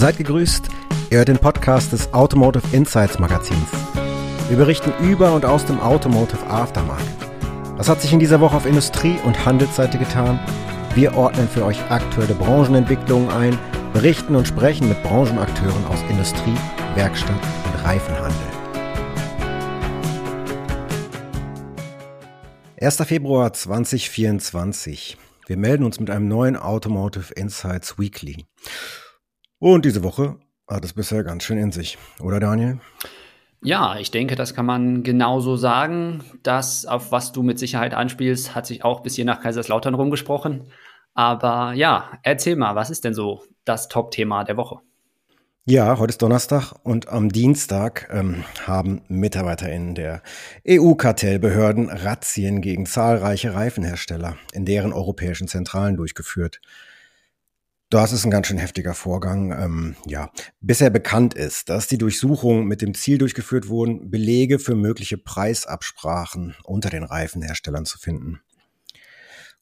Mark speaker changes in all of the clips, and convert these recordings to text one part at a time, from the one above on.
Speaker 1: Seid gegrüßt, ihr hört den Podcast des Automotive Insights Magazins. Wir berichten über und aus dem Automotive Aftermarket. Was hat sich in dieser Woche auf Industrie- und Handelsseite getan? Wir ordnen für euch aktuelle Branchenentwicklungen ein, berichten und sprechen mit Branchenakteuren aus Industrie, Werkstatt und Reifenhandel. 1. Februar 2024. Wir melden uns mit einem neuen Automotive Insights Weekly. Und diese Woche hat es bisher ganz schön in sich, oder Daniel?
Speaker 2: Ja, ich denke, das kann man genauso sagen. Das, auf was du mit Sicherheit anspielst, hat sich auch bis hier nach Kaiserslautern rumgesprochen. Aber ja, erzähl mal, was ist denn so das Top-Thema der Woche?
Speaker 1: Ja, heute ist Donnerstag und am Dienstag ähm, haben MitarbeiterInnen der EU-Kartellbehörden Razzien gegen zahlreiche Reifenhersteller in deren europäischen Zentralen durchgeführt. Das ist ein ganz schön heftiger Vorgang. Ähm, ja, bisher bekannt ist, dass die Durchsuchungen mit dem Ziel durchgeführt wurden, Belege für mögliche Preisabsprachen unter den Reifenherstellern zu finden.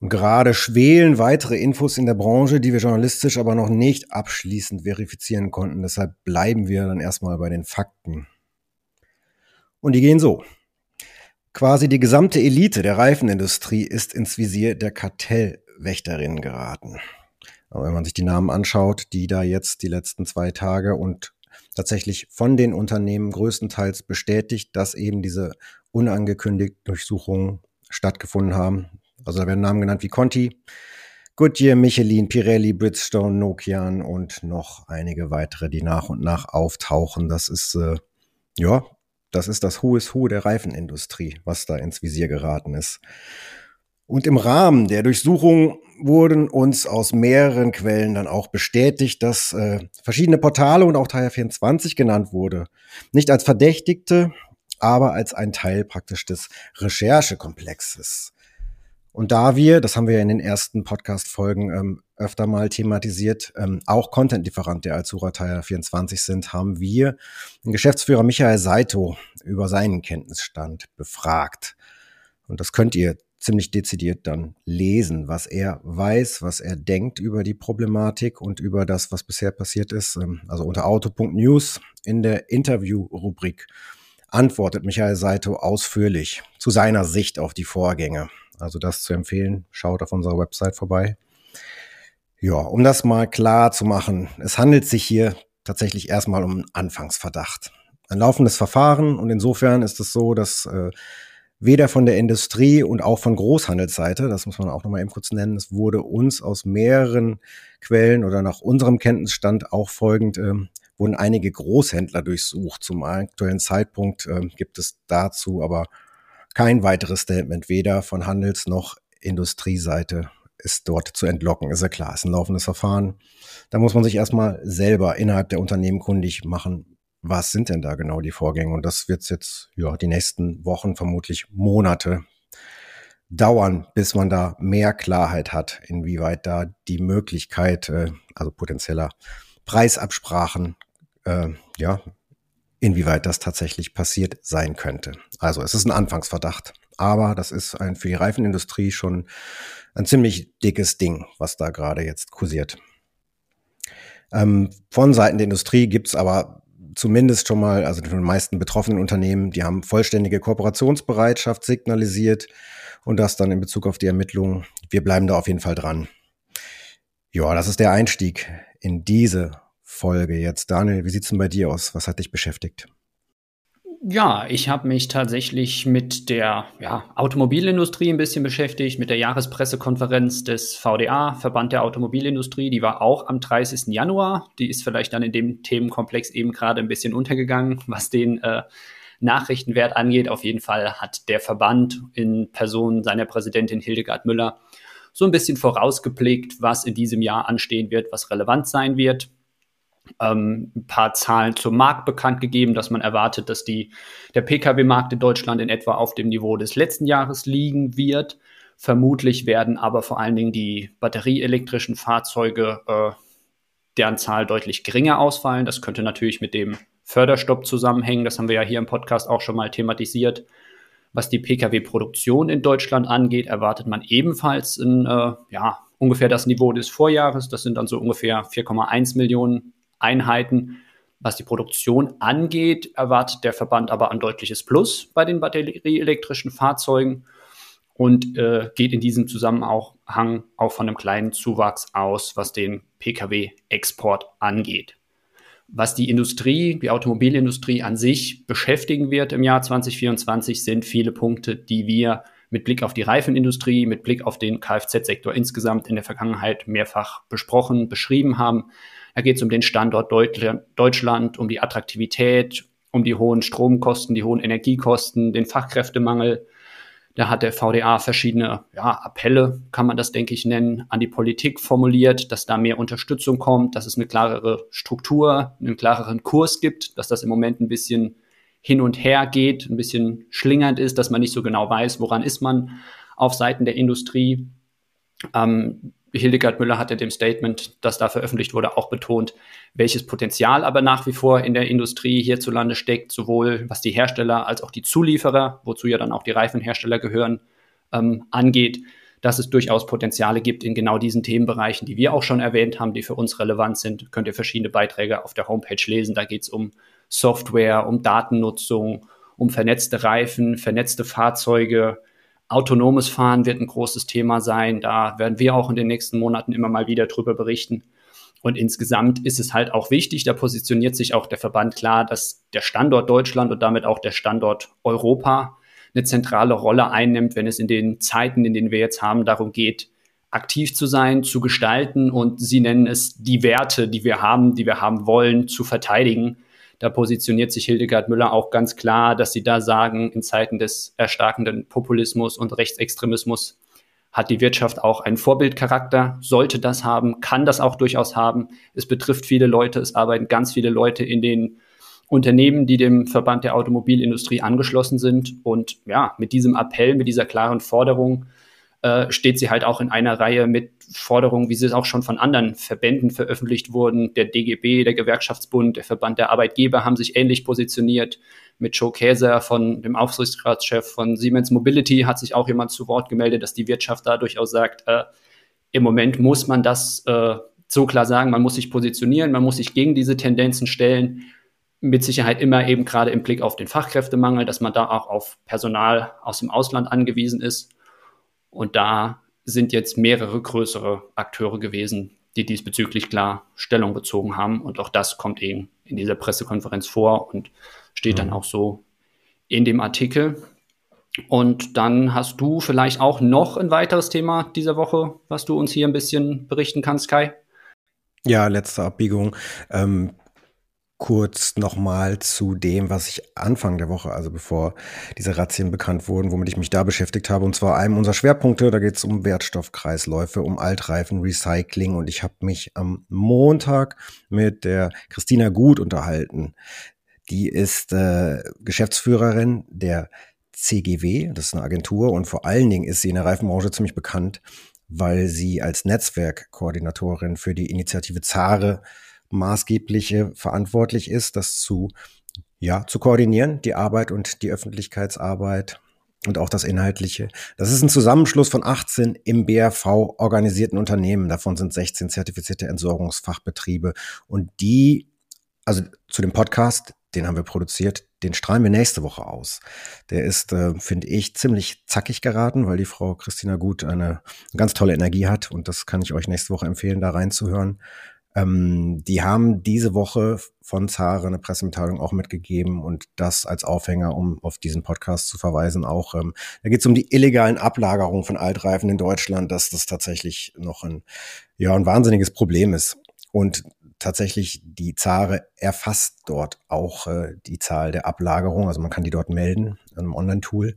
Speaker 1: Und gerade schwelen weitere Infos in der Branche, die wir journalistisch aber noch nicht abschließend verifizieren konnten. Deshalb bleiben wir dann erstmal bei den Fakten. Und die gehen so. Quasi die gesamte Elite der Reifenindustrie ist ins Visier der Kartellwächterinnen geraten. Aber wenn man sich die Namen anschaut, die da jetzt die letzten zwei Tage und tatsächlich von den Unternehmen größtenteils bestätigt, dass eben diese unangekündigten Durchsuchungen stattgefunden haben. Also da werden Namen genannt wie Conti, Goodyear, Michelin, Pirelli, Bridgestone, Nokian und noch einige weitere, die nach und nach auftauchen. Das ist, äh, ja, das ist das Who is der Reifenindustrie, was da ins Visier geraten ist. Und im Rahmen der Durchsuchung wurden uns aus mehreren Quellen dann auch bestätigt, dass äh, verschiedene Portale und auch Teil 24 genannt wurde. Nicht als Verdächtigte, aber als ein Teil praktisch des Recherchekomplexes. Und da wir, das haben wir ja in den ersten Podcast-Folgen ähm, öfter mal thematisiert, ähm, auch Content-Lieferant der Alzura Teil 24 sind, haben wir den Geschäftsführer Michael Saito über seinen Kenntnisstand befragt. Und das könnt ihr ziemlich dezidiert dann lesen, was er weiß, was er denkt über die Problematik und über das, was bisher passiert ist. Ähm, also unter auto.news in der Interview-Rubrik antwortet Michael Saito ausführlich zu seiner Sicht auf die Vorgänge. Also das zu empfehlen, schaut auf unserer Website vorbei. Ja, um das mal klar zu machen, es handelt sich hier tatsächlich erstmal um einen Anfangsverdacht. Ein laufendes Verfahren und insofern ist es so, dass äh, weder von der Industrie und auch von Großhandelsseite, das muss man auch nochmal eben kurz nennen, es wurde uns aus mehreren Quellen oder nach unserem Kenntnisstand auch folgend, äh, wurden einige Großhändler durchsucht. Zum aktuellen Zeitpunkt äh, gibt es dazu aber kein weiteres Statement, weder von Handels- noch Industrieseite ist dort zu entlocken. Ist ja klar, ist ein laufendes Verfahren. Da muss man sich erstmal selber innerhalb der Unternehmen kundig machen, was sind denn da genau die Vorgänge? Und das wird jetzt ja die nächsten Wochen, vermutlich Monate dauern, bis man da mehr Klarheit hat, inwieweit da die Möglichkeit, äh, also potenzieller Preisabsprachen, äh, ja, inwieweit das tatsächlich passiert sein könnte. Also es ist ein Anfangsverdacht, aber das ist ein für die Reifenindustrie schon ein ziemlich dickes Ding, was da gerade jetzt kursiert. Ähm, von Seiten der Industrie gibt's aber zumindest schon mal, also den meisten betroffenen Unternehmen, die haben vollständige Kooperationsbereitschaft signalisiert und das dann in Bezug auf die Ermittlungen. Wir bleiben da auf jeden Fall dran. Ja, das ist der Einstieg in diese Folge jetzt. Daniel, wie sieht's denn bei dir aus? Was hat dich beschäftigt?
Speaker 2: Ja, ich habe mich tatsächlich mit der ja, Automobilindustrie ein bisschen beschäftigt, mit der Jahrespressekonferenz des VDA, Verband der Automobilindustrie. Die war auch am 30. Januar. Die ist vielleicht dann in dem Themenkomplex eben gerade ein bisschen untergegangen, was den äh, Nachrichtenwert angeht. Auf jeden Fall hat der Verband in Person seiner Präsidentin Hildegard Müller so ein bisschen vorausgeblickt, was in diesem Jahr anstehen wird, was relevant sein wird ähm, ein paar Zahlen zum Markt bekannt gegeben, dass man erwartet, dass die, der Pkw-Markt in Deutschland in etwa auf dem Niveau des letzten Jahres liegen wird. Vermutlich werden aber vor allen Dingen die batterieelektrischen Fahrzeuge, äh, deren Zahl deutlich geringer ausfallen. Das könnte natürlich mit dem Förderstopp zusammenhängen. Das haben wir ja hier im Podcast auch schon mal thematisiert. Was die Pkw-Produktion in Deutschland angeht, erwartet man ebenfalls in, äh, ja, ungefähr das Niveau des Vorjahres. Das sind dann so ungefähr 4,1 Millionen Einheiten. Was die Produktion angeht, erwartet der Verband aber ein deutliches Plus bei den batterieelektrischen Fahrzeugen und äh, geht in diesem Zusammenhang auch von einem kleinen Zuwachs aus, was den Pkw-Export angeht. Was die Industrie, die Automobilindustrie an sich beschäftigen wird im Jahr 2024, sind viele Punkte, die wir mit Blick auf die Reifenindustrie, mit Blick auf den Kfz-Sektor insgesamt in der Vergangenheit mehrfach besprochen, beschrieben haben. Da geht es um den Standort Deutschland, um die Attraktivität, um die hohen Stromkosten, die hohen Energiekosten, den Fachkräftemangel, da hat der VDA verschiedene ja, Appelle, kann man das, denke ich, nennen, an die Politik formuliert, dass da mehr Unterstützung kommt, dass es eine klarere Struktur, einen klareren Kurs gibt, dass das im Moment ein bisschen hin und her geht, ein bisschen schlingernd ist, dass man nicht so genau weiß, woran ist man auf Seiten der Industrie. Ähm, Hildegard Müller hat in dem Statement, das da veröffentlicht wurde, auch betont, welches Potenzial aber nach wie vor in der Industrie hierzulande steckt, sowohl was die Hersteller als auch die Zulieferer, wozu ja dann auch die Reifenhersteller gehören, ähm, angeht, dass es durchaus Potenziale gibt in genau diesen Themenbereichen, die wir auch schon erwähnt haben, die für uns relevant sind. Könnt ihr verschiedene Beiträge auf der Homepage lesen. Da geht es um Software, um Datennutzung, um vernetzte Reifen, vernetzte Fahrzeuge, Autonomes Fahren wird ein großes Thema sein. Da werden wir auch in den nächsten Monaten immer mal wieder drüber berichten. Und insgesamt ist es halt auch wichtig, da positioniert sich auch der Verband klar, dass der Standort Deutschland und damit auch der Standort Europa eine zentrale Rolle einnimmt, wenn es in den Zeiten, in denen wir jetzt haben, darum geht, aktiv zu sein, zu gestalten und sie nennen es die Werte, die wir haben, die wir haben wollen, zu verteidigen. Da positioniert sich Hildegard Müller auch ganz klar, dass sie da sagen, in Zeiten des erstarkenden Populismus und Rechtsextremismus hat die Wirtschaft auch einen Vorbildcharakter, sollte das haben, kann das auch durchaus haben. Es betrifft viele Leute, es arbeiten ganz viele Leute in den Unternehmen, die dem Verband der Automobilindustrie angeschlossen sind. Und ja, mit diesem Appell, mit dieser klaren Forderung äh, steht sie halt auch in einer Reihe mit Forderungen, wie sie es auch schon von anderen Verbänden veröffentlicht wurden. Der DGB, der Gewerkschaftsbund, der Verband der Arbeitgeber haben sich ähnlich positioniert. Mit Joe Käser von dem Aufsichtsratschef von Siemens Mobility hat sich auch jemand zu Wort gemeldet, dass die Wirtschaft da durchaus sagt, äh, im Moment muss man das äh, so klar sagen, man muss sich positionieren, man muss sich gegen diese Tendenzen stellen. Mit Sicherheit immer eben gerade im Blick auf den Fachkräftemangel, dass man da auch auf Personal aus dem Ausland angewiesen ist. Und da sind jetzt mehrere größere Akteure gewesen, die diesbezüglich klar Stellung bezogen haben. Und auch das kommt eben in dieser Pressekonferenz vor und steht mhm. dann auch so in dem Artikel. Und dann hast du vielleicht auch noch ein weiteres Thema dieser Woche, was du uns hier ein bisschen berichten kannst, Kai?
Speaker 1: Ja, letzte Abbiegung. Ähm, kurz nochmal zu dem, was ich Anfang der Woche, also bevor diese Razzien bekannt wurden, womit ich mich da beschäftigt habe. Und zwar einem unserer Schwerpunkte, da geht es um Wertstoffkreisläufe, um Altreifen, Recycling. Und ich habe mich am Montag mit der Christina Gut unterhalten. Die ist äh, Geschäftsführerin der CGW, das ist eine Agentur und vor allen Dingen ist sie in der Reifenbranche ziemlich bekannt, weil sie als Netzwerkkoordinatorin für die Initiative ZARE maßgebliche verantwortlich ist, das zu, ja, zu koordinieren, die Arbeit und die Öffentlichkeitsarbeit und auch das Inhaltliche. Das ist ein Zusammenschluss von 18 im BRV organisierten Unternehmen. Davon sind 16 zertifizierte Entsorgungsfachbetriebe. Und die, also zu dem Podcast, den haben wir produziert, den strahlen wir nächste Woche aus. Der ist, äh, finde ich, ziemlich zackig geraten, weil die Frau Christina Gut eine, eine ganz tolle Energie hat. Und das kann ich euch nächste Woche empfehlen, da reinzuhören. Ähm, die haben diese Woche von Zare eine Pressemitteilung auch mitgegeben und das als Aufhänger, um auf diesen Podcast zu verweisen, auch. Ähm, da geht es um die illegalen Ablagerungen von Altreifen in Deutschland, dass das tatsächlich noch ein, ja, ein wahnsinniges Problem ist. Und tatsächlich die Zare erfasst dort auch äh, die Zahl der Ablagerungen. Also man kann die dort melden in einem Online-Tool.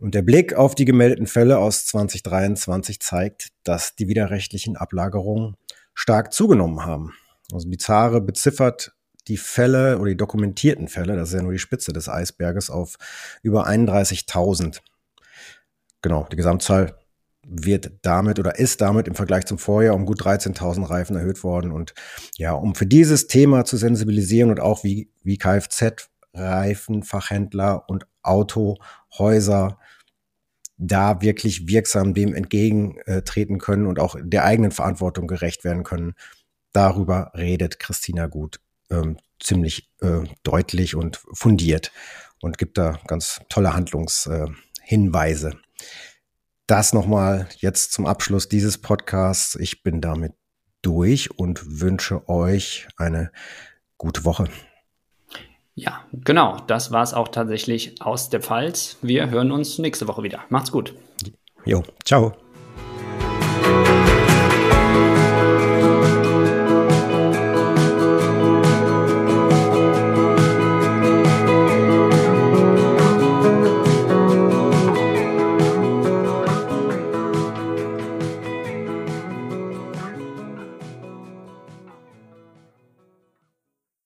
Speaker 1: Und der Blick auf die gemeldeten Fälle aus 2023 zeigt, dass die widerrechtlichen Ablagerungen stark zugenommen haben. Also Bizarre beziffert die Fälle oder die dokumentierten Fälle, das ist ja nur die Spitze des Eisberges, auf über 31.000. Genau, die Gesamtzahl wird damit oder ist damit im Vergleich zum Vorjahr um gut 13.000 Reifen erhöht worden. Und ja, um für dieses Thema zu sensibilisieren und auch wie, wie Kfz, Reifen, Fachhändler und Autohäuser da wirklich wirksam dem entgegentreten können und auch der eigenen Verantwortung gerecht werden können, darüber redet Christina Gut ähm, ziemlich äh, deutlich und fundiert und gibt da ganz tolle Handlungshinweise. Äh, das nochmal jetzt zum Abschluss dieses Podcasts. Ich bin damit durch und wünsche euch eine gute Woche.
Speaker 2: Ja, genau. Das war es auch tatsächlich aus der Pfalz. Wir hören uns nächste Woche wieder. Macht's gut.
Speaker 1: Jo, ciao.